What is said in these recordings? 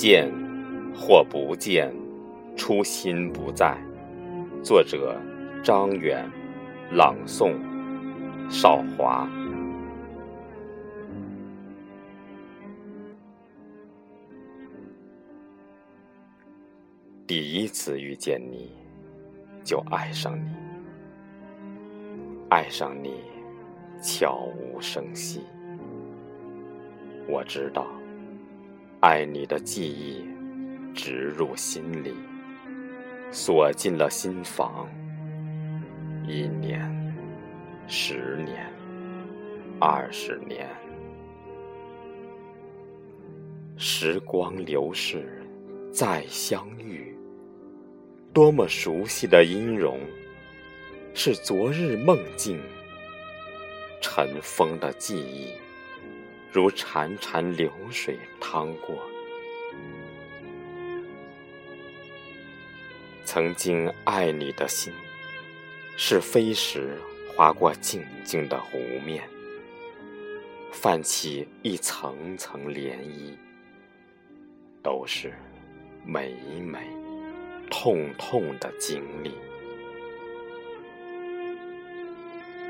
见或不见，初心不在。作者：张远，朗诵：少华。第一次遇见你，就爱上你，爱上你，悄无声息。我知道，爱你的记忆植入心里，锁进了心房。一年、十年、二十年，时光流逝，再相遇，多么熟悉的音容，是昨日梦境，尘封的记忆。如潺潺流水淌过，曾经爱你的心，是飞时划过静静的湖面，泛起一层层涟漪，都是美美痛痛的经历。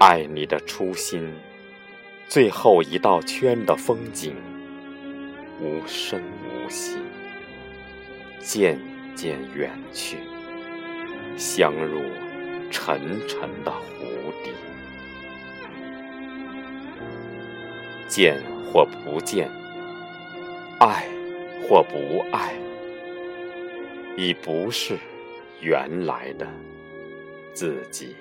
爱你的初心。最后一道圈的风景，无声无息，渐渐远去，相入沉沉的湖底。见或不见，爱或不爱，已不是原来的自己。